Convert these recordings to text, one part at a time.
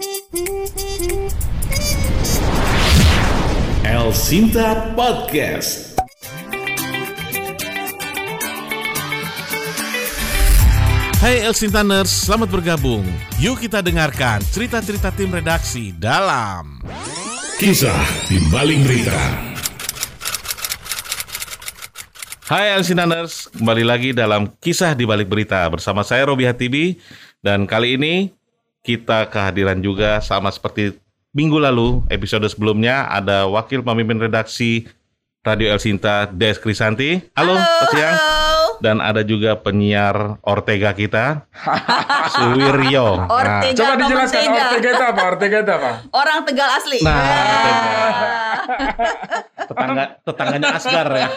El Sinta Podcast. Hai El Sintaners, selamat bergabung. Yuk kita dengarkan cerita-cerita tim redaksi dalam Kisah di balik berita. Hai El Sintaners, kembali lagi dalam kisah di balik berita bersama saya Robi Hatibi dan kali ini kita kehadiran juga sama seperti minggu lalu episode sebelumnya ada wakil pemimpin redaksi Radio El Sinta Des Krisanti. Halo, selamat siang. Dan ada juga penyiar Ortega kita, Suwiryo. Nah, Ortega Coba apa dijelaskan Ortega? Ortega itu apa? Ortega itu apa? Orang Tegal asli. Nah, Ah. tetangga tetangganya Asgar ya.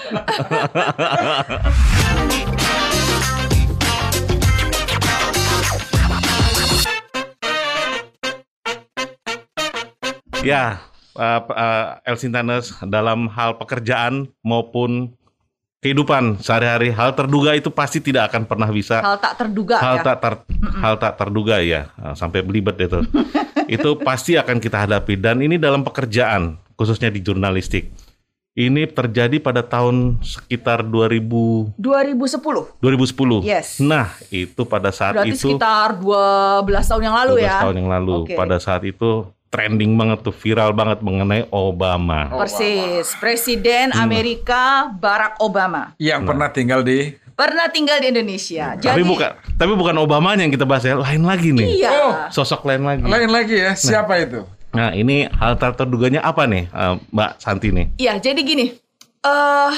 Ya, uh, uh, El Sintanes dalam hal pekerjaan maupun kehidupan sehari-hari hal terduga itu pasti tidak akan pernah bisa Hal tak terduga hal ya. tak ter- hal tak terduga ya Nah, sampai belibet itu itu pasti akan kita hadapi dan ini dalam pekerjaan khususnya di jurnalistik ini terjadi pada tahun sekitar 2000 2010. 2010 Yes. nah itu pada saat Berarti itu sekitar 12 tahun yang lalu 12 ya. tahun yang lalu Oke. pada saat itu trending banget tuh viral banget mengenai Obama Persis. Presiden Amerika Barack Obama Yang pernah tinggal di pernah tinggal di Indonesia. tapi bukan tapi bukan Obamanya yang kita bahas ya lain lagi nih Iya. Oh. sosok lain lagi lain lagi ya. Siapa itu? nah ini hal tak terduganya apa nih eh, Mbak Santi nih Iya, jadi gini. eh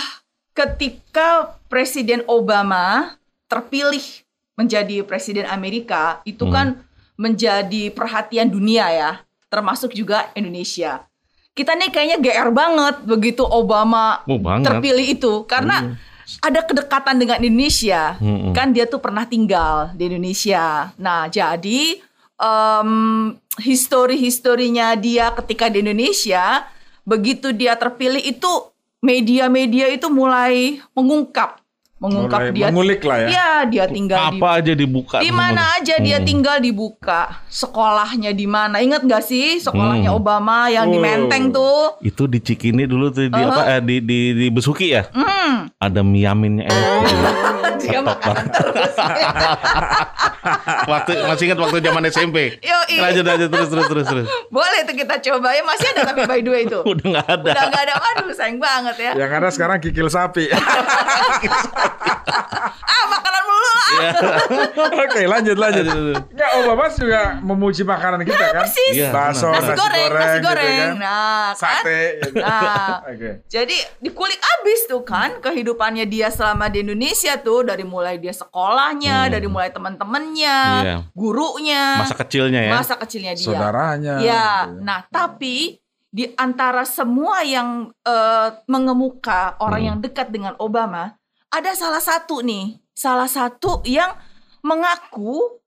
ketika Presiden Obama terpilih menjadi presiden Amerika, itu Hmm. kan menjadi perhatian dunia ya, termasuk juga Indonesia. Kita nih kayaknya GR banget begitu Obama Oh, banget. Hmm. terpilih itu karena ada kedekatan dengan Indonesia. Kan dia tuh pernah tinggal di Indonesia. Nah, jadi em, histori-historinya dia ketika di Indonesia, begitu dia terpilih itu media-media itu mulai mengungkap, mengungkap Mulai dia. mengulik lah ya. Iya, dia tinggal di apa aja dibuka di mana aja dia Hmm. tinggal dibuka. Sekolahnya di mana? Ingat gak sih sekolahnya Hmm. Obama yang di Oh. Menteng tuh? itu di Cikini dulu tuh di apa eh, di, di di Besuki ya Hmm. ada miaminnya eh, Dia makanan terus. waktu masih ingat waktu zaman SMP Yoi. lanjut aja terus terus terus terus Boleh tuh kita coba ya. Masih ada tapi by the way itu. udah nggak ada Udah gak ada. Aduh sayang banget ya. Yang ada sekarang kikil sapi. Ah makanan. Oke, lanjut lanjut. Enggak, Obama juga memuji makanan kita kan? Persis. Iya, Bakso. Nasi nasi goreng, goreng, nasi gitu goreng. kan. Nah, kan? Sate. gitu. Nah, Oke. jadi dikulik abis tuh kan kehidupannya dia selama di Indonesia tuh dari mulai dia sekolahnya, dari mulai teman-temannya, Hmm. Iya. gurunya, masa kecilnya ya masa kecilnya dia. Saudaranya. Ya, gitu. nah tapi di antara semua yang eh, mengemuka orang Hmm. yang dekat dengan Obama, ada salah satu nih, salah satu yang mengaku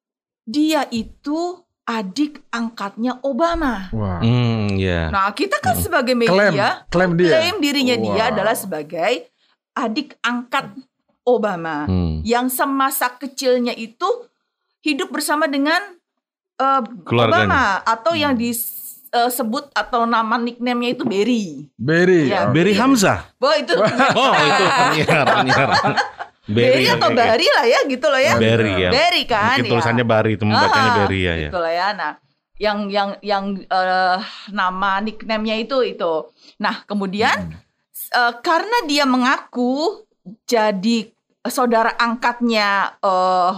dia itu adik angkatnya Obama. Wah. hmm ya Nah, kita kan sebagai Klaim, media klaim dia. klaim dirinya dia Wow. adalah sebagai adik angkat Obama Hmm. yang semasa kecilnya itu hidup bersama dengan Keluarganya. Obama atau yang disebut atau nama nickname-nya itu Berry. Berry. Iya. Oke. Berry Hamzah Boh itu oh itu penyiar penyiar Berry atau oke, oke. Bari lah ya gitu loh ya. Berry ya Berry kan mungkin ya. tulisannya Bari itu membacanya Berry ya ya Gitu lah ya. Nah, yang yang yang eh, nama nickname-nya itu itu. Nah, kemudian eh, karena dia mengaku jadi saudara angkatnya eh,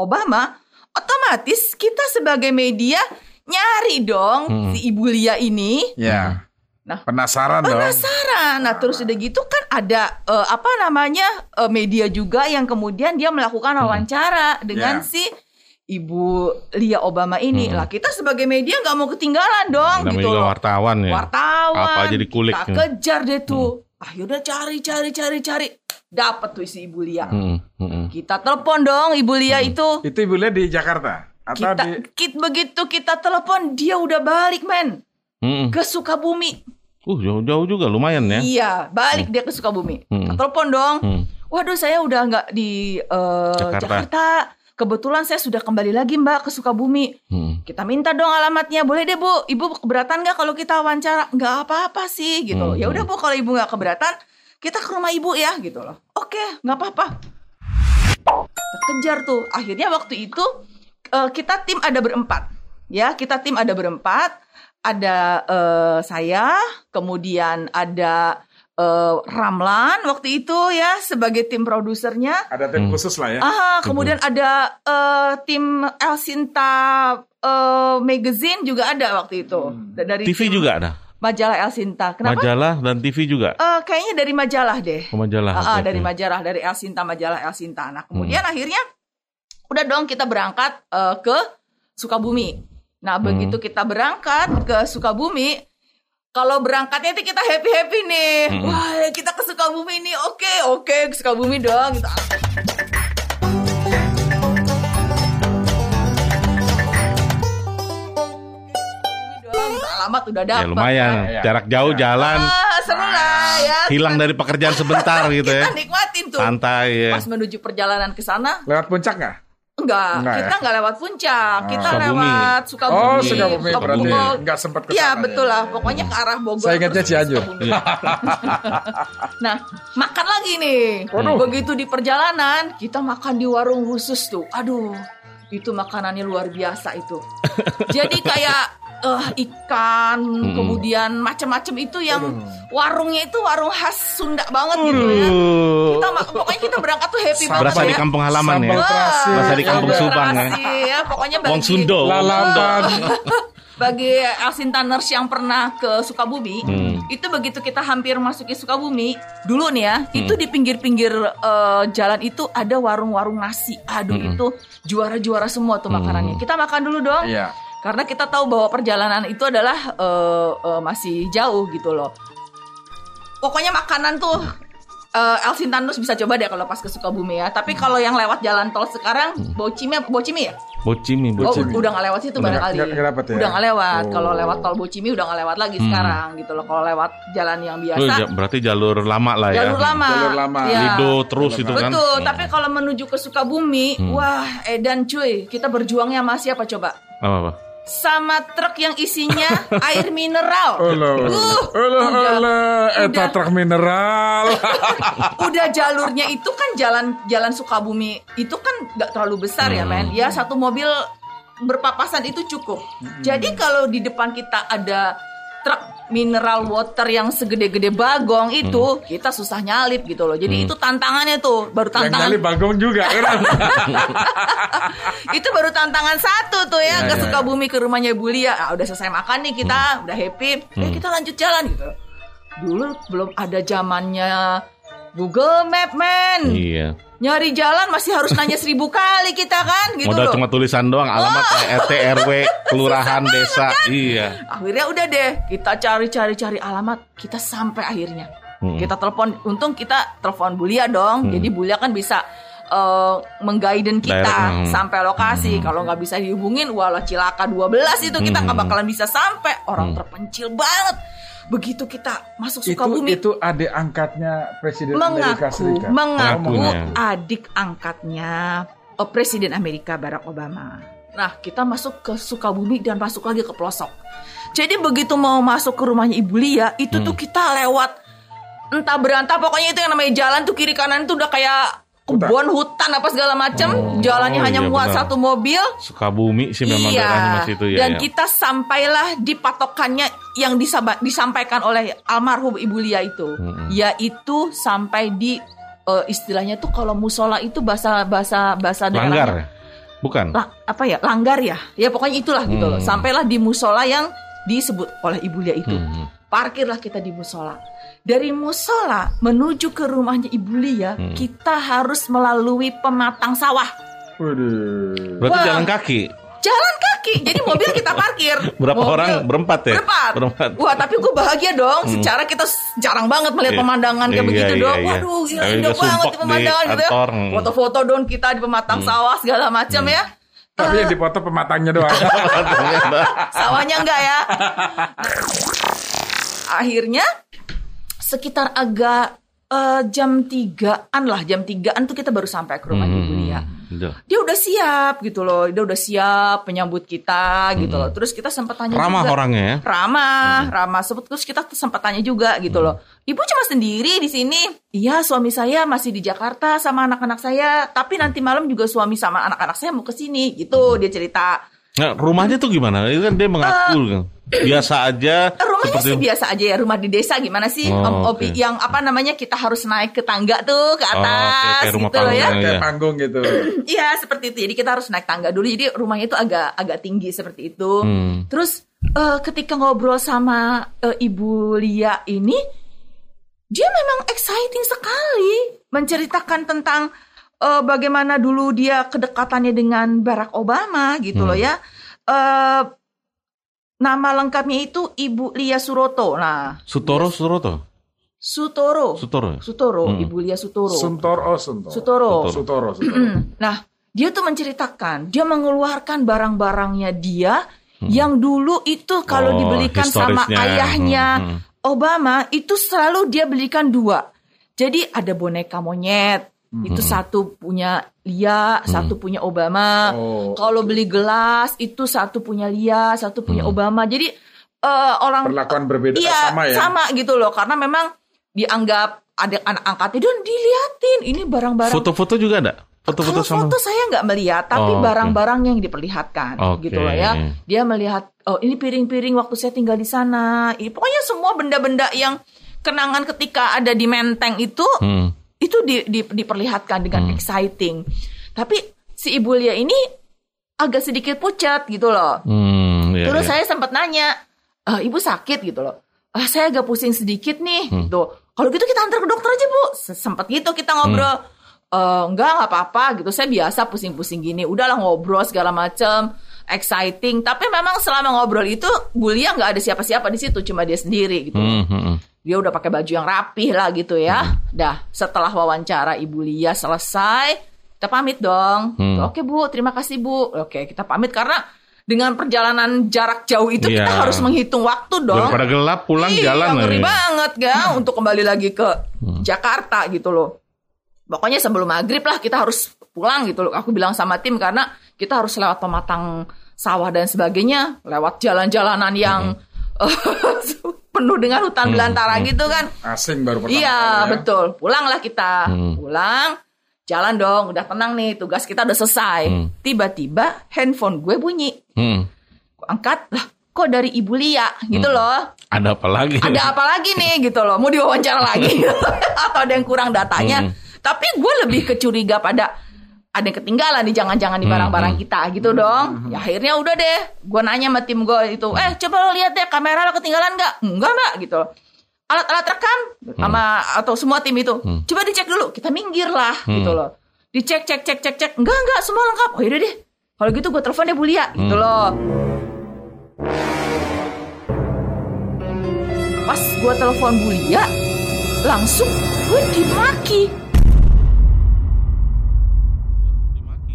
Obama, otomatis kita sebagai media nyari dong Hmm. si Ibu Lia ini. Ya. Nah. penasaran dong. Penasaran. Nah, terus udah gitu kan ada eh, apa namanya eh, media juga yang kemudian dia melakukan wawancara dengan Ya. si Ibu Lia Obama ini. Hmm. Lah kita sebagai media nggak mau ketinggalan dong namanya gitu juga loh. wartawan ya Wartawan. Apa aja dikulik. Kita kejar deh tuh. Ah yaudah cari cari cari cari. Dapat tuh si Ibu Lia. Hmm, hmm, hmm. Kita telepon dong Ibu Lia itu. Itu ibu lihat di Jakarta atau Kita di kit begitu kita telepon dia udah balik men Hmm, hmm. ke Sukabumi. Uh jauh-jauh juga lumayan ya. Iya, balik dia ke Sukabumi. Hmm. Kita telepon dong. Hmm. Waduh, saya udah nggak di eh, Jakarta. Jakarta. kebetulan saya sudah kembali lagi Mbak ke Sukabumi. Hmm. Kita minta dong alamatnya. Boleh deh Bu, Ibu keberatan nggak kalau kita wawancara? Nggak apa-apa sih gitu loh. Hmm. Ya udah Bu, kalau Ibu nggak keberatan, kita ke rumah Ibu ya gitu loh. Oke, nggak apa-apa. Kejar tuh. Akhirnya waktu itu eh, kita tim ada berempat. Ya, kita tim ada berempat. Ada eh, saya, kemudian ada eh, Ramlan waktu itu ya sebagai tim produsernya. Ada tim Hmm. khusus lah ya. Ah, kemudian ada eh, tim El Sinta eh, Magazine juga ada waktu itu. Hmm. Dari TV tim juga ada. Majalah El Sinta. Kenapa? Majalah dan TV juga. Eh, kayaknya dari majalah deh. Oh, majalah. Ah, ah, oke, dari majalah, dari El Sinta, majalah El Sinta. Nah, Hmm. kemudian akhirnya udah dong kita berangkat eh, ke Sukabumi. Nah, Hmm. begitu kita berangkat ke Sukabumi, kalau berangkatnya itu kita happy happy nih. Hmm. Wah, kita ke Sukabumi nih. Oke, oke, ke Sukabumi dong. Gitu. Alamat udah Ya dapat. lumayan. kan? Ya. Jarak jauh Ya. jalan. Ah, seru lah ya. Hilang dari pekerjaan sebentar gitu ya. Kita nikmatin tuh. Santai ya. Pas menuju perjalanan ke sana, Lewat puncak nggak? Enggak, Enggak kita ya? enggak lewat puncak, kita Sukabumi. lewat Sukabumi. Oh, Sukabumi ke berarti Bogor. nggak sempat ke Iya, betul ya. lah. Pokoknya ke arah Bogor. Saya ingatnya Cianjur. Iya. Nah, makan lagi nih. Waduh. Begitu di perjalanan, kita makan di warung khusus tuh. Aduh, itu makanannya luar biasa itu. Jadi kayak eh, ikan, kemudian macam-macam itu yang warungnya itu warung khas Sunda banget gitu ya. Aduh. Kita pokoknya kita berangkat tuh happy banget Berasa di ya. kampung halaman ya. Terasi. Berasa di kampung sambal Subang ya. terasi ya. Pokoknya bagi, Wong Sundo. Lalapan. bagi Elsintaners yang pernah ke Sukabumi, Hmm. itu begitu kita hampir masuki Sukabumi, dulu nih ya, itu di pinggir-pinggir eh, jalan itu ada warung-warung nasi. Aduh, Hmm. itu juara-juara semua tuh makanannya. Kita makan dulu dong. Iya. Karena kita tahu bahwa perjalanan itu adalah eh, eh, masih jauh gitu loh. Pokoknya makanan tuh eh Elsintanus bisa coba deh kalau pas ke Sukabumi ya. Tapi kalau yang lewat jalan tol sekarang, Bocimi, Bocimi ya? Bocimi, Oh, bocimi. udah nggak lewat situ Udah barangkali. dapet ya? Udah nggak lewat. Oh. Kalau lewat tol Bocimi udah nggak lewat lagi Hmm. sekarang gitu loh. Kalau lewat jalan yang Oh, biasa, ja- berarti jalur lama lah ya. jalur lama. Jalur lama. Iya. Lido terus itu kan. Betul, tapi kalau menuju ke Sukabumi, Hmm. wah, edan cuy, kita berjuangnya masih apa coba? Apa apa? Sama truk yang isinya air mineral. Olo, Uh, olo, udah- eta truk mineral. Udah jalurnya itu kan jalan jalan Sukabumi itu kan nggak terlalu besar ya Hmm. men. Ya satu mobil berpapasan itu cukup. Jadi kalau di depan kita ada truk mineral water yang segede-gede bagong itu kita susah nyalip gitu loh. Jadi Hmm. itu tantangannya tuh baru Yang tantangan nyali bagong juga kan. itu baru tantangan satu tuh ya, Ya, ke ya, Sukabumi ke rumahnya Bu Lia. Ah, udah selesai makan nih kita, udah happy. Ya Hmm. kita lanjut jalan gitu. Dulu belum ada zamannya Google Map men. Iya. Nyari jalan masih harus nanya seribu kali kita kan gitu Modal loh. cuma tulisan doang, alamat RT RW, kelurahan, desa. Iya. Akhirnya udah deh, kita cari-cari-cari alamat, kita sampai akhirnya. Hmm. Kita telepon, untung kita telepon Bulia dong. Hmm. Jadi Bulia kan bisa eh mengguiden kita Direct, hmm. sampai lokasi. Kalau nggak bisa dihubungin, walau cilaka 12 itu kita nggak Hmm. bakalan bisa sampai. Orang Hmm. terpencil banget. Begitu kita masuk itu Sukabumi, itu adik angkatnya Presiden Amerika mengaku Serikat. mengaku adik angkatnya eh, Presiden Amerika Barack Obama. Nah, kita masuk ke Sukabumi dan masuk lagi ke pelosok. Jadi begitu mau masuk ke rumahnya Ibu Lia, itu tuh Hmm. kita lewat entah berantah pokoknya itu yang namanya jalan tuh kiri kanan tuh udah kayak kebun hutan apa segala macam. Oh, Jalannya hanya iya muat benar. satu mobil. Sukabumi sih memang daerahnya masih itu ya. dan ya. kita sampailah di patokannya yang disaba- disampaikan oleh almarhum Ibu Lia itu, Mm-mm. yaitu sampai di eh, istilahnya tuh kalau musola itu bahasa bahasa bahasa Langgar daerahnya ya? Bukan. lah apa ya langgar ya, ya pokoknya itulah gitu loh. Hmm. Sampailah di musola yang disebut oleh Ibu Lia itu. Hmm. Parkirlah kita di musola. Dari musola menuju ke rumahnya Ibu Lia, Hmm. kita harus melalui pematang sawah. Waduh. Berarti Wah. jalan kaki. Jalan kaki. Jadi mobil kita parkir. Berapa Mobil- orang? Berempat ya? Berempat. Berempat. Wah, tapi gue bahagia dong. Hmm. Secara kita jarang banget melihat Iya. pemandangan kayak Iya, begitu iya, dong. iya. Waduh, gila Tapi indah banget di pemandangan di gitu ya. Hmm. Foto-foto dong kita di pematang sawah segala macam ya. Tapi yang dipoto pematangnya doang. Sawahnya enggak ya. Akhirnya sekitar agak eh, jam tigaan lah, jam tigaan tuh kita baru sampai ke rumah Hmm. Ibu Lia. Iya. dia udah siap gitu loh, dia udah siap menyambut kita gitu loh. Terus kita sempat tanya Ramah juga. orangnya ya. ramah, ramah. Sebut- Terus kita sempat tanya juga gitu loh. Ibu cuma sendiri di sini. Iya, suami saya masih di Jakarta sama anak-anak saya. Tapi nanti malam juga suami sama anak-anak saya mau ke sini. Gitu dia cerita. Nah, rumahnya tuh gimana? Itu kan dia mengaku kan. biasa aja. Eh, Rumahnya seperti sih biasa aja ya, rumah di desa gimana sih? Oh, Om. Opi, yang apa namanya kita harus naik ke tangga tuh ke Oh, atas kayak rumah gitu loh ya. panggung Kayak Iya. panggung gitu. Iya, seperti itu. Jadi kita harus naik tangga dulu. Jadi rumahnya itu agak agak tinggi seperti itu. Hmm. Terus eh, ketika ngobrol sama eh, Ibu Lia ini, dia memang exciting sekali menceritakan tentang eh, bagaimana dulu dia kedekatannya dengan Barack Obama gitu loh Hmm. ya. Eh, nama lengkapnya itu Ibu Lia Suroto. Nah, Sutoro Suroto. Sutoro. Sutoro. ya? Sutoro, Hmm. Ibu Lia Sutoro. Suntoro, Suntoro. Sutoro. Sutoro, Sutoro. Nah, dia tuh menceritakan, dia mengeluarkan barang-barangnya dia yang dulu itu kalau Oh, dibelikan sama ayahnya Hmm, hmm. Obama itu selalu dia belikan dua. Jadi ada boneka monyet, itu satu punya Lia, satu punya Obama. Oh, Kalau beli gelas itu satu punya Lia, satu punya Obama. Jadi eh, orang perlakuan berbeda Iya, sama ya. gitu loh. Karena memang dianggap ada anak angkatnya dan diliatin ini barang-barang. Foto-foto juga ada? Foto-foto Kalau sama. foto saya nggak melihat, tapi Oh, barang-barang yang diperlihatkan, Oke. gitu loh ya. Dia melihat, oh ini piring-piring waktu saya tinggal di sana. Ini pokoknya semua benda-benda yang kenangan ketika ada di Menteng itu, Hmm. Itu di- di- diperlihatkan dengan exciting. Tapi si Ibu Lia ini agak sedikit pucat gitu loh. Hmm, iya, Terus iya. saya sempat nanya, "Eh, ibu sakit gitu loh. Ah, saya agak pusing sedikit nih, Hmm. gitu. Kalau gitu kita antar ke dokter aja bu. Sempat gitu kita ngobrol. Hmm. "Eh, enggak, nggak apa-apa gitu. Saya biasa pusing-pusing gini. Udahlah ngobrol segala macem, exciting. Tapi memang selama ngobrol itu, Bu Lia nggak ada siapa-siapa di situ, cuma dia sendiri gitu. Hmm, hmm. Dia udah pakai baju yang rapih lah gitu ya. Dah, setelah wawancara Ibu Lia selesai, kita pamit dong. Hmm. Oke Bu, terima kasih Bu. Oke, kita pamit karena dengan perjalanan jarak jauh itu kita Iya. harus menghitung waktu dong. Daripada gelap pulang iya, jalan ngeri lagi. banget ga untuk kembali lagi ke Hmm. Jakarta gitu loh. Pokoknya sebelum maghrib lah kita harus pulang gitu loh. Aku bilang sama tim karena kita harus lewat pematang sawah dan sebagainya, lewat jalan-jalanan yang penuh dengan hutan belantara gitu kan. Asing baru pertama Iya kali ya. betul. Pulanglah kita. Hmm. Pulang. Jalan dong. Udah tenang nih. Tugas kita udah selesai. Hmm. Tiba-tiba handphone gue bunyi. Hmm. Angkat. Lah kok dari Ibu Lia gitu loh. Ada apa lagi? Ada apa lagi nih gitu loh. Mau diwawancara lagi. Atau ada yang kurang datanya. Hmm. Tapi gue lebih kecuriga pada ada yang ketinggalan nih jangan-jangan di Hmm, barang-barang kita gitu dong. Ya akhirnya udah deh, gue nanya sama tim gue itu, eh coba lo lihat deh kamera lo ketinggalan nggak? Enggak mbak gitu. Alat-alat rekam sama atau semua tim itu, Hmm. coba dicek dulu. Kita minggir lah gitu loh. Dicek, cek, cek, cek, cek. Enggak, enggak, semua lengkap. Oh yaudah deh. Kalau gitu gue telepon deh Bu Lia gitu Hmm. loh. Pas gue telepon Bu Lia, langsung gue dimaki.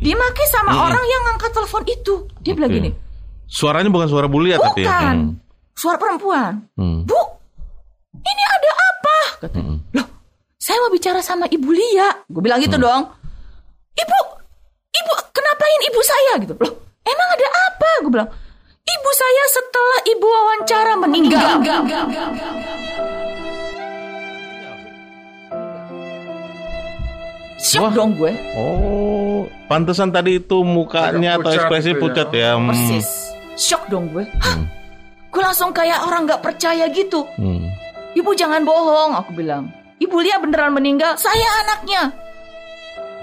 Dimaki sama Hmm. orang yang ngangkat telepon itu. Dia bilang Oke. gini, Suaranya bukan suara Bulia tapi ya. bukan, Hmm. suara perempuan. Hmm. Bu, ini ada apa? Katanya. Hmm. Loh, saya mau bicara sama Ibu Lia. Gue bilang gitu Hmm. dong. Ibu, ibu, kenapain ibu saya gitu? Loh, emang ada apa? Gue bilang, ibu saya setelah ibu wawancara meninggal. Syok Wah. dong gue. Oh, pantesan tadi itu mukanya Agak atau ekspresi gitu ya. pucat ya. Hmm. Persis. Syok dong gue. Hah? Gue langsung kayak orang nggak percaya gitu. Hmm. Ibu jangan bohong, aku bilang. Ibu Lia beneran meninggal, saya anaknya.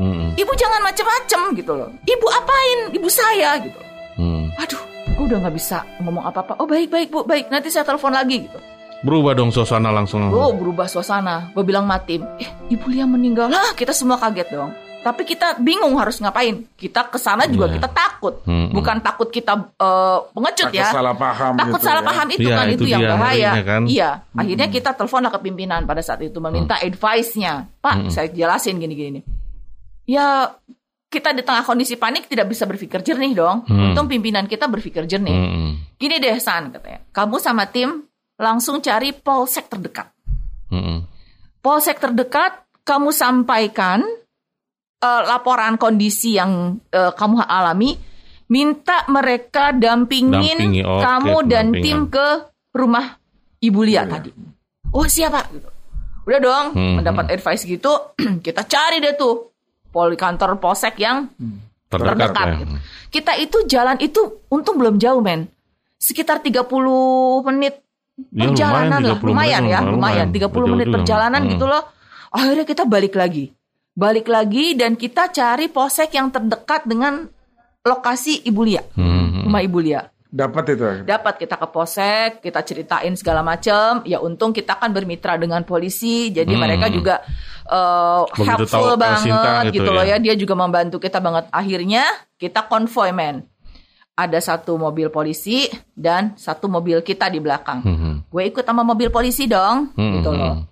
Hmm. Ibu jangan macem-macem gitu loh. Ibu apain? Ibu saya gitu. Hmm. Aduh, gue udah nggak bisa ngomong apa-apa. Oh baik baik bu, baik. Nanti saya telepon lagi gitu. Berubah dong suasana langsung. Oh berubah suasana. Gue bilang matim. Eh ibu Lia meninggal. Lah kita semua kaget dong. Tapi kita bingung harus ngapain. Kita ke sana juga Iya. kita takut. Hmm, hmm. Bukan takut kita eh, pengecut Takut ya. salah paham takut gitu salah ya. paham itu Iya, kan itu itu, yang bahaya. kan. Iya, akhirnya kita telepon lah ke pimpinan pada saat itu meminta advice-nya. Pak, saya jelasin gini-gini. Ya kita di tengah kondisi panik tidak bisa berpikir jernih dong. Hmm. Untung pimpinan kita berpikir jernih. Hmm. Gini deh San katanya. Kamu sama tim langsung cari polsek terdekat. Hmm. Polsek terdekat kamu sampaikan eh, laporan kondisi yang eh, kamu alami, minta mereka dampingin Dampingi, oke, kamu dan tim ke rumah Ibu Lia tadi. Oh siapa? Udah dong, Hmm, mendapat advice gitu, kita cari deh tuh poli kantor polsek yang Terdekat, terdekat. ya. gitu. Kita itu jalan itu untung belum jauh men. Sekitar 30 menit Ya, perjalanan lumayan, lah. 30 Lumayan menit, ya, lumayan. lumayan. 30 Jauh menit perjalanan Hmm. gitu loh. Akhirnya kita balik lagi. Balik lagi dan kita cari polsek yang terdekat dengan lokasi Ibu Lia. Hmm. Rumah Ibu Lia. Dapat itu. Dapat kita ke polsek, kita ceritain segala macam. Ya untung kita kan bermitra dengan polisi, jadi Hmm. mereka juga uh, Begitu helpful tahu Sinta banget gitu gitu, loh ya. ya. Dia juga membantu kita banget. Akhirnya kita konvoy men. Ada satu mobil polisi dan satu mobil kita di belakang. Hmm. Gue ikut sama mobil polisi dong, Hmm. gitu loh.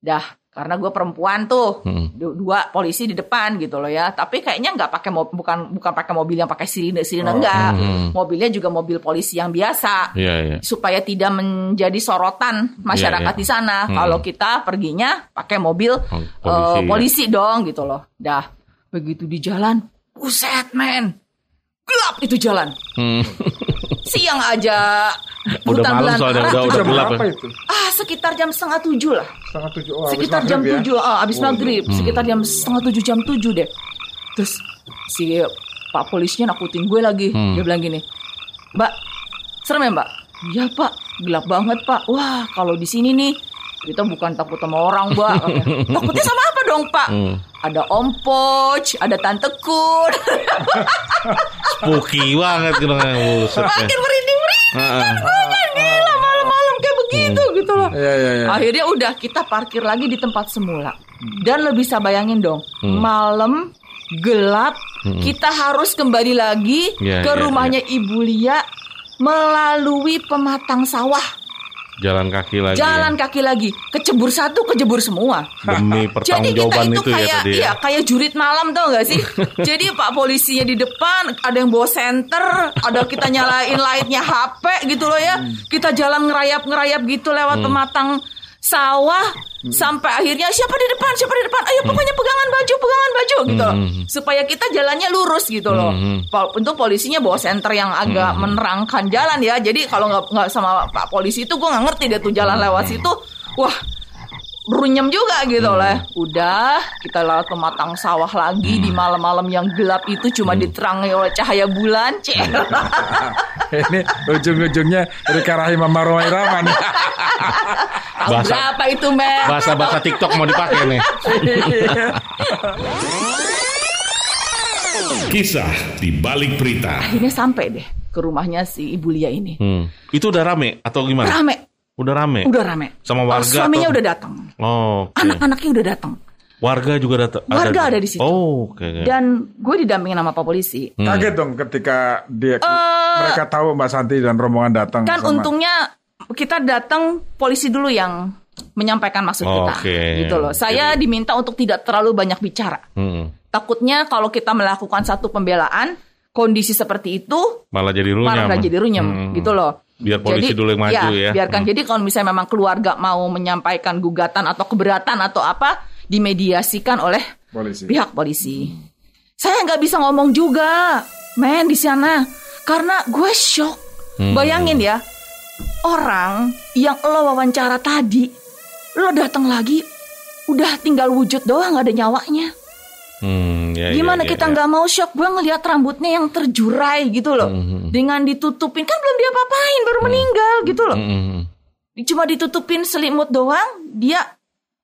Dah, karena gue perempuan tuh, Hmm. du- dua polisi di depan gitu loh ya. Tapi kayaknya nggak pakai bukan bukan pakai mobil yang pakai sirine sirine Oh, enggak. hmm. Mobilnya juga mobil polisi yang biasa Iya, iya. supaya tidak menjadi sorotan masyarakat Iya, iya. di sana. Hmm. Kalau kita perginya pakai mobil Oh, polisi, polisi, ya. polisi dong gitu loh. Dah begitu di jalan, buset men, gelap itu jalan. Hmm. Siang aja Udah malam soalnya, udah- udah gelap ya? itu? Ah sekitar jam setengah tujuh lah. Setengah tujuh. Oh, sekitar jam ya? tujuh, ah, abis Oh, maghrib, sekitar jam setengah tujuh jam tujuh deh. Terus si pak polisinya nakutin gue lagi, Hmm. dia bilang gini, Mbak, serem ya Mbak? Iya Pak, gelap banget Pak. Wah kalau di sini nih kita bukan takut sama orang Mbak. Takutnya sama apa dong Pak? Hmm. Ada Om Poch, ada Tante Kun, Spooky banget gitu makin merinding-merinding. Gila gitu loh. Iya, iya, iya. Akhirnya udah kita parkir lagi di tempat semula. Dan lo bisa bayangin dong, Hmm. malam gelap, kita harus kembali lagi Ya, ke ya, rumahnya Ibu Lia melalui pematang sawah. Jalan kaki lagi. Jalan kaki lagi, kecebur satu, kejebur semua. ya. demi pertanggungjawaban itu itu ya kayak tadi. ya. iya, kayak jurit malam tau gak sih? Jadi pak polisinya di depan, ada yang bawa senter, ada kita nyalain lightnya HP gitu loh ya. Hmm. Kita jalan ngerayap-ngerayap gitu lewat pematang sawah Hmm. sampai akhirnya siapa di depan, siapa di depan? Ayo pokoknya pegangan baju, pegangan baju gitu loh. Hmm. Supaya kita jalannya lurus gitu loh. Hmm. Untuk polisinya bawa senter yang agak menerangkan jalan ya. Jadi kalau nggak nggak sama pak polisi itu gue nggak ngerti deh tuh jalan Hmm. lewat situ. Wah runyem juga gitu lah. Udah kita lewat pematang sawah lagi di malam-malam yang gelap itu cuma diterangi oleh cahaya bulan. Cek. Ini ujung-ujungnya Rika Rahim Rama nih. Tahu Bahasa- berapa itu men? Bahasa-bahasa TikTok mau dipakai nih. Kisah di balik berita. Akhirnya sampai deh ke rumahnya si Ibu Lia ini. Hmm. Itu udah rame atau gimana? Rame, Udah rame. udah rame. Sama warga Suaminya atau- udah datang. Oh, oke. Anak-anaknya udah datang. Warga juga datang. Warga ada di situ. Oh, oke. oke. Dan gue didampingin sama Pak Polisi. Hmm. Kaget dong ketika dia Eh, mereka tahu Mbak Santi dan rombongan datang. Kan sama- untungnya kita datang polisi dulu yang menyampaikan maksud kita, Oke. gitu loh. Saya diminta untuk tidak terlalu banyak bicara. Hmm. Takutnya kalau kita melakukan satu pembelaan, kondisi seperti itu Malah jadi runyam. malah jadi runyem, Hmm. gitu loh. Biar polisi dulu yang maju ya. Biarkan. Hmm. Jadi kalau misalnya memang keluarga mau menyampaikan gugatan atau keberatan atau apa, dimediasikan oleh polisi. pihak polisi. Saya nggak bisa ngomong juga, men di sana, karena gue shock. Hmm. Bayangin ya, orang yang lo wawancara tadi, lo datang lagi, udah tinggal wujud doang, nggak ada nyawanya. Hmm, ya, Gimana ya, ya, kita ya. nggak mau shock? Gue ngelihat rambutnya yang terjurai gitu loh, Hmm. dengan ditutupin kan belum dia apain, baru meninggal gitu loh. Hmm, hmm. Cuma ditutupin selimut doang, dia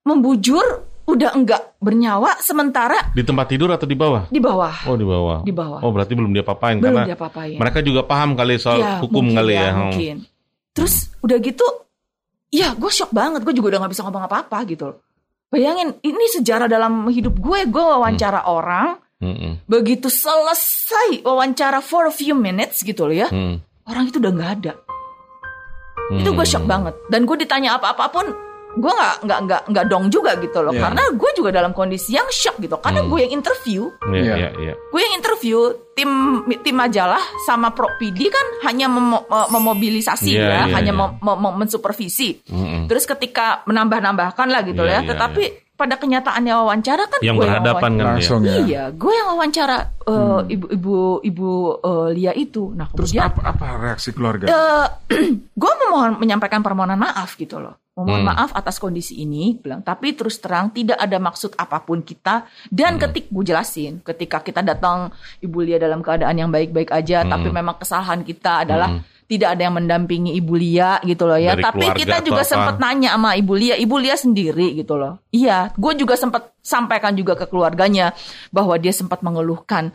membujur, udah enggak bernyawa, sementara Di tempat tidur atau di bawah? di bawah. Oh, di bawah. Di bawah. Oh, berarti belum dia papain Belum karena dia apa-apain. mereka juga paham kali soal Ya, hukum mungkin kali ya. Hmm. Mungkin. Terus udah gitu, ya gue shock banget. Gue juga udah nggak bisa ngomong apa-apa gitu loh. Bayangin, ini sejarah dalam hidup gue. Gue wawancara orang, Hmm, hmm, begitu selesai wawancara for a few minutes gitu loh ya. hmm. Orang itu udah nggak ada. Itu gue shock banget. Dan gue ditanya apa-apa pun, gue nggak nggak nggak nggak dong juga gitu loh. Iya. Karena gue juga dalam kondisi yang shock gitu. Karena gue yang interview, Iya, Iya. iya, iya. gue yang interview tim tim majalah sama Pro PD kan hanya memo- mem- memobilisasi Iya, ya, iya, hanya iya. mem- mem- mensupervisi. Hmm, hmm. Terus ketika menambah-nambahkan lah gitu Iya, ya, iya, tetapi pada kenyataannya wawancara kan Yang gue berhadapan kan dia. Langsung ya. Iya, gue yang wawancara eh, ibu-ibu ibu eh, Lia itu. Nah Terus kemudian apa, apa reaksi keluarga? eh, gue memohon menyampaikan permohonan maaf gitu loh. Memohon Hmm. maaf atas kondisi ini, bilang. Tapi terus terang tidak ada maksud apa pun kita. Dan Hmm. ketik gue jelasin, ketika kita datang Ibu Lia dalam keadaan yang baik-baik aja, Hmm. tapi memang kesalahan kita adalah tidak ada yang mendampingi Ibu Lia gitu loh ya. Dari tapi kita juga sempat nanya sama Ibu Lia, Ibu Lia sendiri gitu loh. Iya, gue juga sempat sampaikan juga ke keluarganya bahwa dia sempat mengeluhkan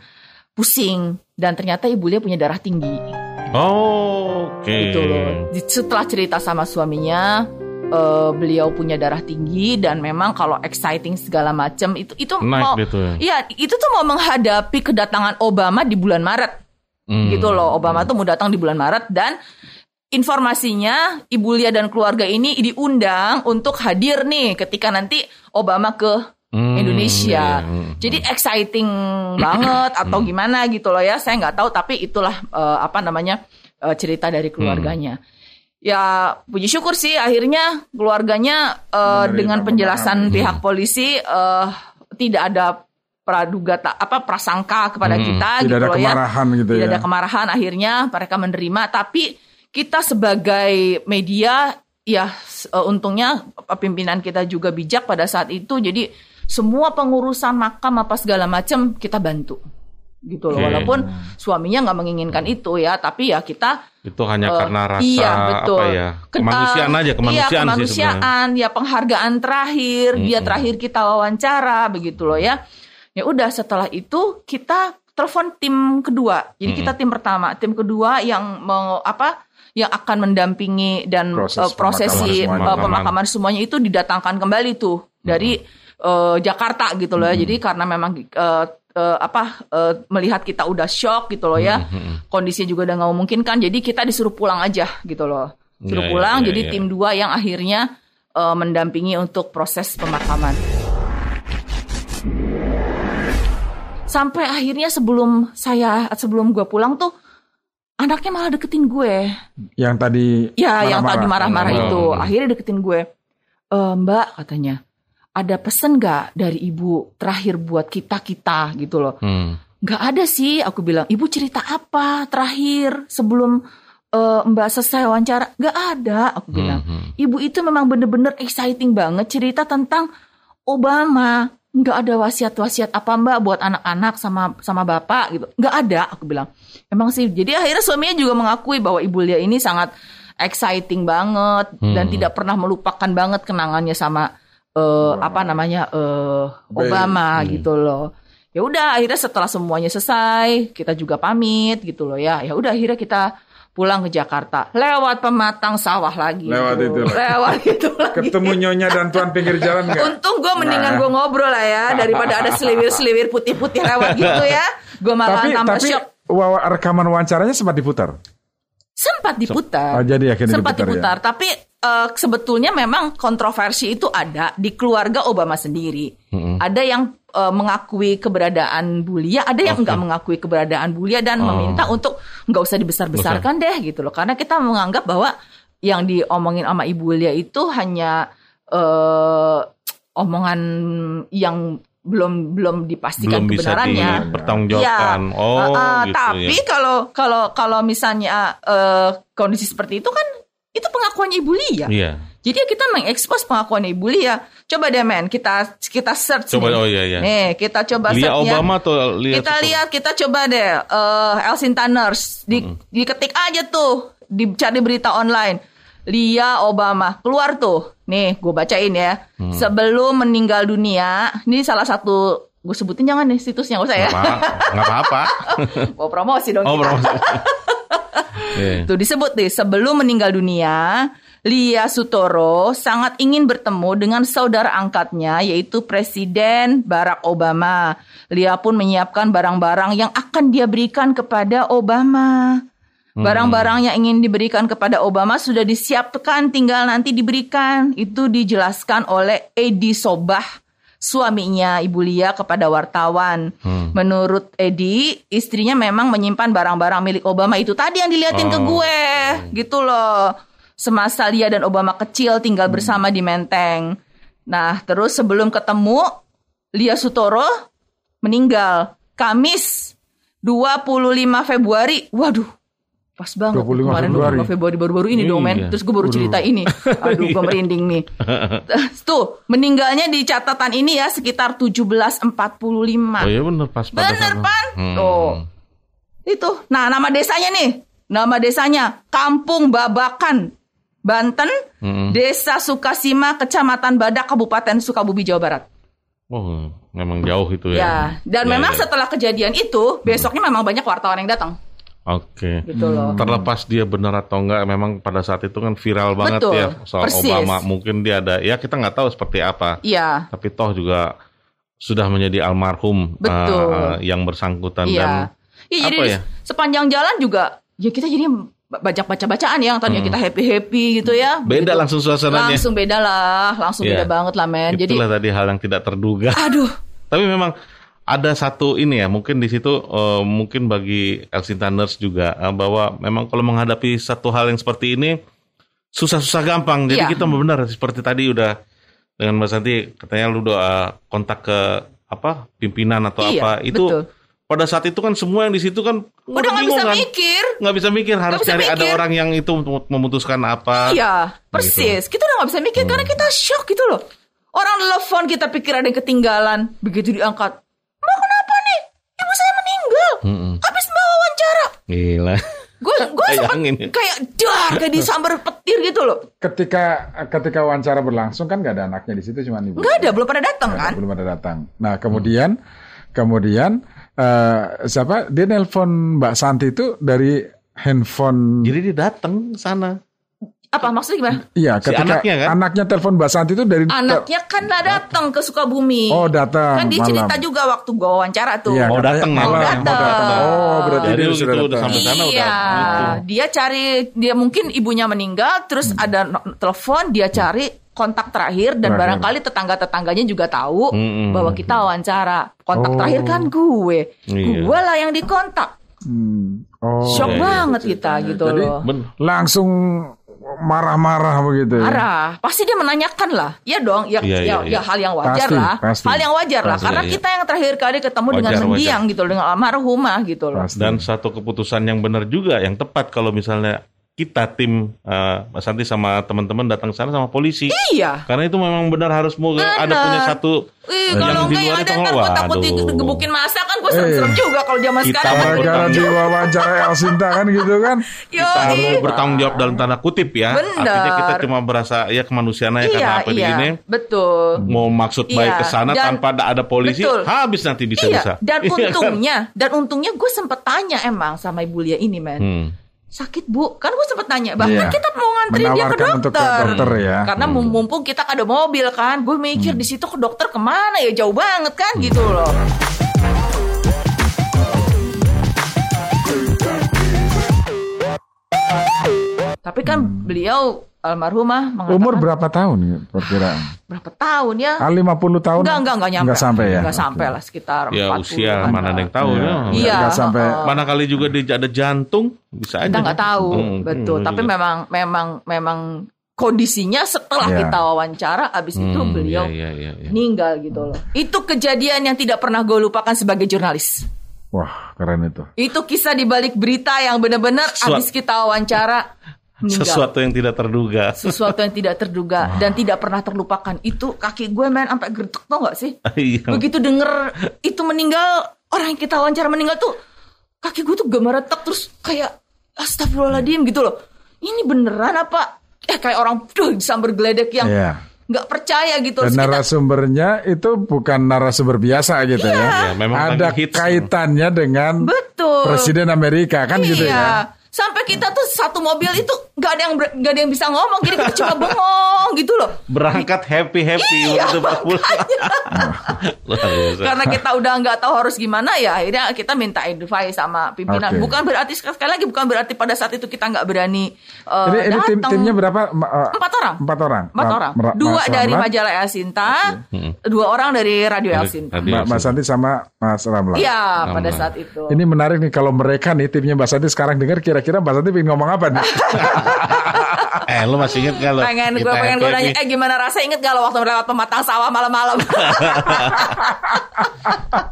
pusing dan ternyata Ibu Lia punya darah tinggi Oh, oke. gitu loh. Setelah cerita sama suaminya, eh, beliau punya darah tinggi dan memang kalau exciting segala macam itu itu Naik mau gitu ya. Iya, itu tuh mau menghadapi kedatangan Obama di bulan Maret. Hmm. Gitu loh. Obama tuh mau datang di bulan Maret dan informasinya Ibu Lia dan keluarga ini diundang untuk hadir nih ketika nanti Obama ke Hmm, Indonesia. iya, hmm. Jadi exciting banget atau gimana gitu loh ya. Saya nggak tahu tapi itulah eh, apa namanya eh, cerita dari keluarganya. Ya puji syukur sih. Akhirnya keluarganya Menerima dengan penjelasan pemahaman. pihak polisi eh, tidak ada praduga tak apa prasangka kepada Hmm, kita Tidak gitu ada loh ya. kemarahan gitu tidak ya. ada kemarahan. Akhirnya mereka menerima. Tapi kita sebagai media ya eh, untungnya pimpinan kita juga bijak pada saat itu. Jadi semua pengurusan makam apa segala macam kita bantu gitu loh Oke. walaupun suaminya nggak menginginkan itu ya tapi ya kita Itu hanya eh, karena rasa iya, betul. apa ya? Ke- Kemanusiaan aja, kemanusiaan, iya, sih kemanusiaan ya penghargaan terakhir dia Mm-mm. terakhir kita wawancara begitu loh ya ya udah setelah itu kita telepon tim kedua jadi kita tim pertama tim kedua yang mau apa yang akan mendampingi dan Proses eh, prosesi pemakaman eh, semuanya. pemakaman semuanya itu didatangkan kembali tuh dari eh, Jakarta gitu loh ya jadi karena memang eh, eh, apa eh, melihat kita udah shock gitu loh ya. Hmm, kondisinya juga udah nggak memungkinkan jadi kita disuruh pulang aja gitu loh. Suruh Iya, iya, pulang iya, jadi iya. tim dua yang akhirnya eh, mendampingi untuk proses pemakaman. Sampai akhirnya sebelum saya sebelum gue pulang tuh anaknya malah deketin gue. Yang tadi ya yang tadi marah-marah. Marah-marah. itu. Hmm. akhirnya deketin gue. "E, mbak katanya ada pesen nggak dari ibu terakhir buat kita kita gitu loh Hmm. Nggak ada sih, aku bilang. Ibu cerita apa terakhir sebelum eh, Mbak selesai wawancara? Nggak ada, aku bilang. Hmm. Ibu itu memang bener-bener exciting banget cerita tentang Obama. Nggak ada wasiat-wasiat apa Mbak buat anak-anak sama sama bapak gitu. Nggak ada, aku bilang. Emang sih. Jadi akhirnya suaminya juga mengakui bahwa Ibu Lia ini sangat exciting banget dan Hmm. tidak pernah melupakan banget kenangannya sama eh, apa namanya eh, Obama gitu loh ya udah akhirnya setelah semuanya selesai kita juga pamit gitu loh ya ya udah akhirnya kita pulang ke Jakarta lewat pematang sawah lagi Lewat tuh. itu lagi. lewat itu lagi ketemu nyonya dan tuan pinggir jalan nggak? untung gue mendingan Nah. gue ngobrol lah ya daripada ada seliwir-seliwir putih-putih lewat gitu ya gue malah Tapi tambah tapi shock wawa- rekaman wawancaranya sempat diputar. Sempat diputar. Oh, jadi akhirnya sempat diputar, ya? diputar. Tapi eh, sebetulnya memang kontroversi itu ada di keluarga Obama sendiri. Ada yang eh, mengakui keberadaan Bulia ada yang nggak mengakui keberadaan Bulia dan Oh. meminta untuk nggak usah dibesar-besarkan deh gitu loh. Karena kita menganggap bahwa yang diomongin sama Ibu Lia itu hanya eh, omongan yang belum belum dipastikan Belum bisa kebenarannya dipertanggungjawabkan. Iya. Oh, Uh, uh, gitu tapi ya. kalau kalau kalau misalnya uh, kondisi seperti itu kan itu pengakuannya Ibu Lia. Iya. Jadi ya kita mengekspos pengakuan Ibu Lia. Coba deh men, kita kita search Coba nih. oh iya iya. Nih, kita coba Lia search ya. Obama atau Lia Kita lihat, kita coba deh eh Elsin Tanners di, diketik aja tuh, dicari berita online. Lia Obama keluar tuh. Nih, gue bacain ya. Hmm. Sebelum meninggal dunia, ini salah satu gue sebutin jangan nih situsnya nggak usah ya. Nggak apa-apa. Mau promosi dong Oh, kita. promosi. Iya. Tuh disebut deh, sebelum meninggal dunia, Lia Sutoro sangat ingin bertemu dengan saudara angkatnya yaitu Presiden Barack Obama. Lia pun menyiapkan barang-barang yang akan dia berikan kepada Obama. Barang-barang yang ingin diberikan kepada Obama sudah disiapkan, tinggal nanti diberikan. Itu dijelaskan oleh Edi Sobah, suaminya Ibu Lia kepada wartawan. Hmm. Menurut Edi, istrinya memang menyimpan barang-barang milik Obama itu tadi yang diliatin ke Oh. gue, gitu loh. Semasa Lia dan Obama kecil tinggal bersama di Menteng. Nah, terus sebelum ketemu Lia Sutoro meninggal Kamis 25 Februari. Waduh. Pas banget 25 kemarin Februari. 25 Februari baru-baru ini dong men. Iya. Terus gue baru cerita ini. Aduh, gue merinding nih. Tuh, meninggalnya di catatan ini ya sekitar 1745. Oh iya bener pas pada Bener, Pan. Hmm. Tuh. Itu. Nah, nama desanya nih. Nama desanya Kampung Babakan, Banten, Hmm. Desa Sukasima, Kecamatan Badak, Kabupaten Sukabumi, Jawa Barat. Oh, memang jauh itu ya. Ya, dan Ya, memang ya. setelah kejadian itu, besoknya memang banyak wartawan yang datang, Oke. gitu loh. Terlepas dia benar atau enggak, memang pada saat itu kan viral banget Betul, ya soal persis. Obama. Mungkin dia ada, ya kita nggak tahu seperti apa. Iya, Tapi toh juga sudah menjadi almarhum Betul. uh, yang bersangkutan dan iya. Ya, jadi apa ya? sepanjang jalan juga, ya kita jadi banyak baca-bacaan ya, yang tadinya kita happy-happy gitu ya. Hmm. beda Begitu. langsung suasananya. Langsung beda lah, langsung Iya. beda banget lah men. Jadi, Itulah tadi hal yang tidak terduga. aduh, Tapi memang ada satu ini ya, mungkin di situ uh, mungkin bagi Elsin Thunders juga uh, bahwa memang kalau menghadapi satu hal yang seperti ini susah-susah gampang. Jadi Iya. kita benar seperti tadi udah dengan Mas Santi katanya lu doa kontak ke apa pimpinan atau Iya, apa itu betul. pada saat itu kan semua yang di situ kan udah nggak bisa kan. mikir. nggak bisa mikir harus bisa cari ada mikir. orang yang itu memutuskan apa Iya, persis. Kita udah gak bisa mikir karena kita shock gitu loh. Orang telepon kita pikir ada yang ketinggalan, begitu diangkat. Mbak kenapa nih? Ibu saya meninggal. Mm-mm. Habis mbak wawancara. gila Gue gue ya. kayak dar kayak disambar petir gitu loh. Ketika ketika wawancara berlangsung kan nggak ada anaknya di situ cuma ibu. Nggak ada, belum pada datang kan? ada, belum ada datang. Nah kemudian kemudian eh, siapa dia nelpon Mbak Santi itu dari handphone. jadi dia datang sana Apa maksudnya gimana? Iya, Si ketika anaknya kan? anaknya telepon Mbak Santi itu dari Anaknya kan lah datang ke Sukabumi. Oh datang. Kan dia malam. cerita juga waktu gue wawancara tuh. Iya, Oh, katanya datang malam. Oh, datang. Oh, berarti Jadi dia sudah udah datang. sampai sana udah Iya, gitu. dia cari dia mungkin ibunya meninggal, terus Hmm. ada no- telepon, dia cari kontak terakhir dan Terakhir. barangkali tetangga-tetangganya juga tahu Mm-mm. bahwa kita wawancara. Kontak Oh. terakhir kan gue, Iya. gue lah yang dikontak. Hmm. Oh. Shock iya. banget kita gitu Jadi, loh. Ben- Langsung marah-marah begitu. ya? Marah, pasti dia menanyakan lah. Iya dong, ya, Iya, ya, iya, ya iya. hal yang wajar Pasti, lah. pasti. Hal yang wajar lah, Pasti, karena iya. kita yang terakhir kali ketemu dengan Wajar, mendiang gitu loh, dengan almarhumah gitu loh. Pasti. dan satu keputusan yang benar juga yang tepat kalau misalnya kita tim eh, Mas Santi sama teman-teman datang sana sama polisi Iya. karena itu memang benar harus mau ada punya satu Ih, yang kalau di luar yang itu gue takut digebukin masa kan gue serem-serem Eh. juga kalau zaman Kita sekarang. mah Gara-gara bertanggung- diwawancara El Sinta kan gitu kan. Yo, kita harus bertanggung jawab dalam tanda kutip ya Benar. artinya kita cuma berasa ya kemanusiaan aja iya, karena apa iya, begini betul. mau maksud baik Iya, ke sana dan- tanpa ada, ada polisi betul. habis nanti bisa-bisa Iya, dan Iya kan? untungnya, dan untungnya gue sempet tanya emang sama ibu Lia ini, men. Hmm. Sakit bu, kan gue sempet tanya. Bahkan Iya. kita mau ngantri dia ke dokter. untuk ke dokter ya. Karena mum- mumpung kita ada mobil kan, gue mikir Hmm. di situ ke dokter ke mana ya jauh banget kan gitu loh. Tapi kan beliau almarhumah mengatakan Umur berapa tahun ya perkiraan? berapa tahun ya? Ah, 50 tahun? Enggak, enggak, enggak nyampe. Enggak sampai ya? Enggak sampai lah sekitar ya 40 usia -an mana ada yang tahu Iya. ya Iya, Enggak sampai heeh. mana kali juga dia ada jantung bisa aja kita nggak tahu Hmm, betul hmm, tapi juga. memang memang memang kondisinya setelah Iya. kita wawancara abis itu Hmm, beliau iya, iya, iya. meninggal gitu loh itu kejadian yang tidak pernah gue lupakan sebagai jurnalis Wah, keren itu. itu kisah di balik berita yang benar-benar abis kita wawancara meninggal sesuatu yang tidak terduga sesuatu yang tidak terduga dan tidak pernah terlupakan itu kaki gue main sampai gertuk tau gak sih Iya. begitu denger itu meninggal orang yang kita wawancara meninggal tuh kaki gue tuh gemeretak terus kayak astagfirullahaladzim gitu loh ini beneran apa eh kayak orang duh disambar geledek yang Iya. nggak percaya gitu Dan Terus kita- narasumbernya itu bukan narasumber biasa gitu ya. Iya, memang Ada hits. kaitannya dengan betul Presiden Amerika kan iya. gitu ya. Sampai kita tuh satu mobil itu nggak ada yang nggak ada yang bisa ngomong jadi kita cuma bengong gitu loh berangkat happy happy Iya, pas pulang karena kita udah nggak tahu harus gimana ya akhirnya kita minta advice sama pimpinan Oke. bukan berarti sekali lagi bukan berarti pada saat itu kita nggak berani uh, Ini, ini tim datang. timnya berapa? Eh, Empat orang. Empat orang. Empat orang. Dua Mas dari Ramlan, majalah El Sinta, dua orang dari Radio El Sinta. Mas Santi sama Mas Ramlan. Iya, pada saat itu. Ini menarik nih kalau mereka nih timnya Mbak Santi sekarang dengar kira-kira kira Mbak Santi pengen ngomong apa nih? Eh, lu masih inget gak lo? pengen gue pengen gue nanya eh gimana rasa inget gak lo waktu lewat pematang sawah malam-malam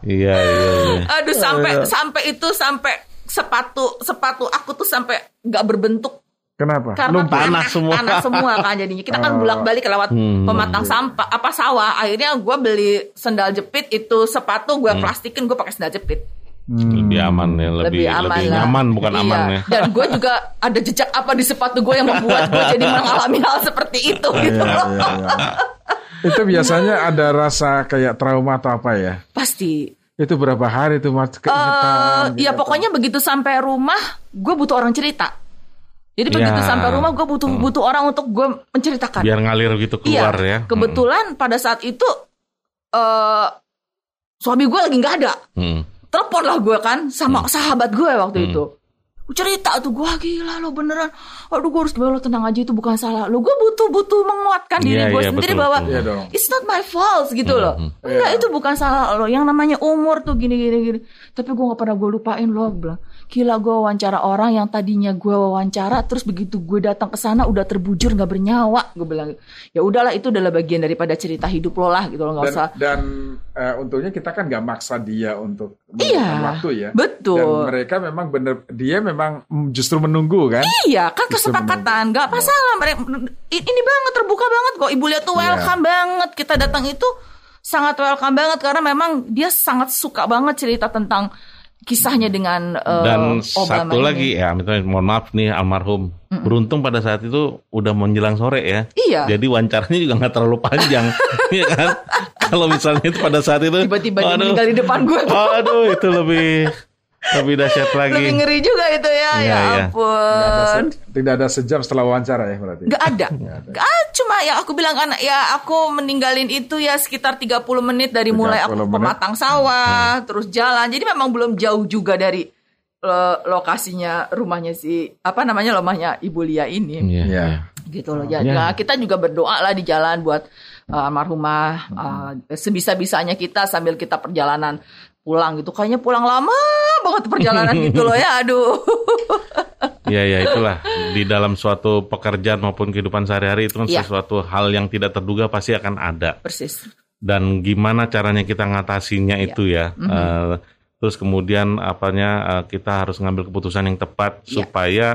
Iya, iya, iya. aduh sampai sampai itu sampai sepatu sepatu aku tuh sampai nggak berbentuk Kenapa? karena Lumpur. Tanah semua. tanah semua kan jadinya kita kan Oh. bolak balik lewat Hmm. pematang sampah apa sawah akhirnya gue beli sendal jepit itu sepatu gue plastikin gue pakai sendal jepit Hmm. Lebih aman ya, lebih, lebih aman lebih lah. nyaman bukan Iya. aman ya. dan gue juga ada jejak apa di sepatu gue yang membuat gue jadi mengalami hal seperti itu gitu Iya, iya, iya. Itu biasanya ada rasa kayak trauma atau apa ya? pasti Itu berapa hari itu mas keingetan? ya gitu. pokoknya begitu sampai rumah gue butuh orang cerita jadi begitu Ya. sampai rumah gue butuh butuh orang untuk gue menceritakan Biar ngalir gitu keluar iya, ya. Kebetulan pada saat itu eh suami gue lagi nggak ada. Hmm. Telepon lah gue kan Hmm. sama sahabat gue waktu itu. Cerita tuh gue gila lo beneran. Aduh gue harus gimana lo tenang aja itu bukan salah lo. Gue butuh butuh menguatkan diri Iya, gue iya, sendiri betul, bahwa betul. Iya dong. it's not my fault gitu loh. Hmm, Enggak Iya. itu bukan salah lo. Yang namanya umur tuh gini gini gini. Tapi gue nggak pernah gue lupain lo. Gue bilang gila gue wawancara orang yang tadinya gue wawancara terus begitu gue datang ke sana udah terbujur nggak bernyawa. Gue bilang ya udahlah itu adalah bagian daripada cerita hidup lo lah gitu loh nggak usah. dan eh, untungnya kita kan nggak maksa dia untuk Iya, waktu ya. betul. Dan mereka memang bener, dia memang justru menunggu kan. Iya, kan Justru kesepakatan, nggak masalah. Mereka ini banget terbuka banget kok. Ibu lihat tuh Iya. welcome banget. Kita datang itu sangat welcome banget karena memang dia sangat suka banget cerita tentang kisahnya dengan eh, Dan Obama satu ini. lagi ya, mohon maaf nih almarhum. Beruntung pada saat itu udah menjelang sore ya. Iya. Jadi wawancaranya juga nggak terlalu panjang, Iya kan? Kalau misalnya itu pada saat itu, Tiba-tiba dia aduh, meninggal di depan gue. aduh itu lebih lebih dahsyat lagi. Lebih ngeri juga itu ya. Iya, ya iya. Ada ampun. se- tidak ada sejam setelah wawancara ya berarti. Gak ada. Gak ada. Cuma ya aku bilang kan ya aku meninggalin itu ya sekitar 30 menit dari mulai 30 aku menit. pematang sawah, terus jalan. Jadi memang belum jauh juga dari eh, lokasinya rumahnya si apa namanya rumahnya Ibu Lia ini. Iya. Iya. Gitu loh. Ya, Iya. nah, kita juga berdoa lah di jalan buat eh, almarhumah eh, sebisa-bisanya kita sambil kita perjalanan pulang gitu. Kayaknya pulang lama banget perjalanan gitu loh ya. Aduh. Iya ya itulah di dalam suatu pekerjaan maupun kehidupan sehari-hari itu kan Iya. sesuatu hal yang tidak terduga pasti akan ada Persis. dan gimana caranya kita ngatasinya Iya. itu ya Mhm. Eh, terus kemudian apanya eh, kita harus ngambil keputusan yang tepat Iya. supaya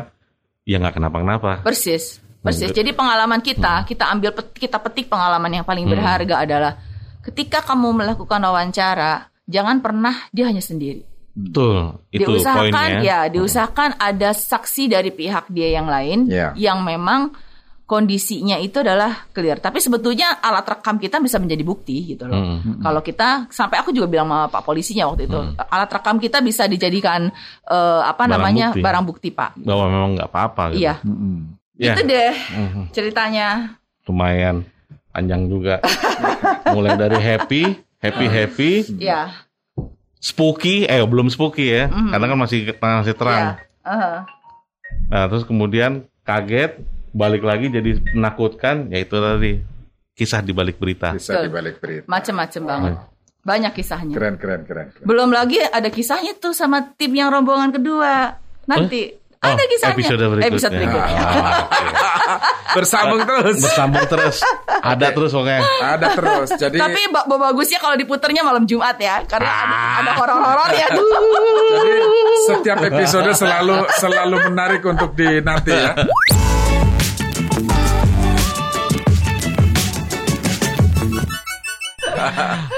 ya nggak kenapa-kenapa Persis, persis. Hmm. Jadi pengalaman kita, kita ambil kita petik pengalaman yang paling Hmm. berharga adalah ketika kamu melakukan wawancara, jangan pernah dia hanya sendiri. betul itu diusahakan poinnya ya, diusahakan ada saksi dari pihak dia yang lain Iya. yang memang kondisinya itu adalah clear. Tapi sebetulnya alat rekam kita bisa menjadi bukti gitu loh. Hmm. Kalau kita sampai aku juga bilang sama Pak polisinya waktu itu, alat rekam kita bisa dijadikan eh, apa Barang namanya bukti. barang bukti Pak. bahwa memang nggak apa-apa gitu. Iya, Mm-mm. Ya. itu deh Mhm. ceritanya. lumayan panjang juga mulai dari happy happy happy Ya. spooky eh belum spooky ya Mhm. karena kan masih masih terang Ya. Aha. Nah, terus kemudian kaget, balik lagi jadi menakutkan, yaitu tadi kisah di balik berita. Bisa Betul. dibalik berita. Macem-macem banget. Banyak kisahnya. Keren, keren, keren. keren. Belum lagi ada kisahnya tuh sama tim yang rombongan kedua. Nanti Oh, ada kisahnya. episode berikutnya. Episode berikutnya. Ah, oke. Bersambung terus. Bersambung terus, ada terus pokoknya. Ada terus. Jadi Tapi ba- ba- bagusnya kalau diputernya malam Jumat ya, karena ada, Ah. ada horor-horor ya. jadi setiap episode selalu selalu menarik untuk dinanti ya.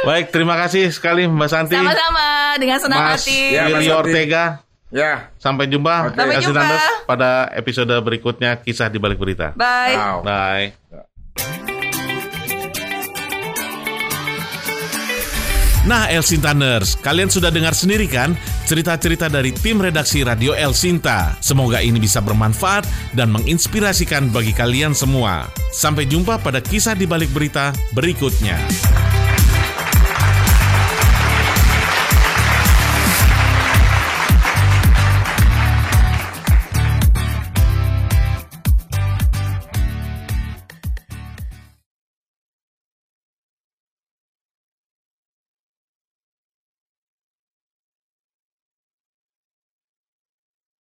Baik, terima kasih sekali Mbak Santi, Sama-sama dengan senang Mas hati. Ya, Mas. Ortega. Ya. Sampai jumpa, Oke. Sampai Kasih jumpa. Nandes, pada episode berikutnya kisah di balik berita. Bye. Wow. Bye. Nah, Elsintaners, kalian sudah dengar sendiri kan cerita-cerita dari tim redaksi Radio Elsinta. Semoga ini bisa bermanfaat dan menginspirasikan bagi kalian semua. Sampai jumpa pada kisah di balik berita berikutnya.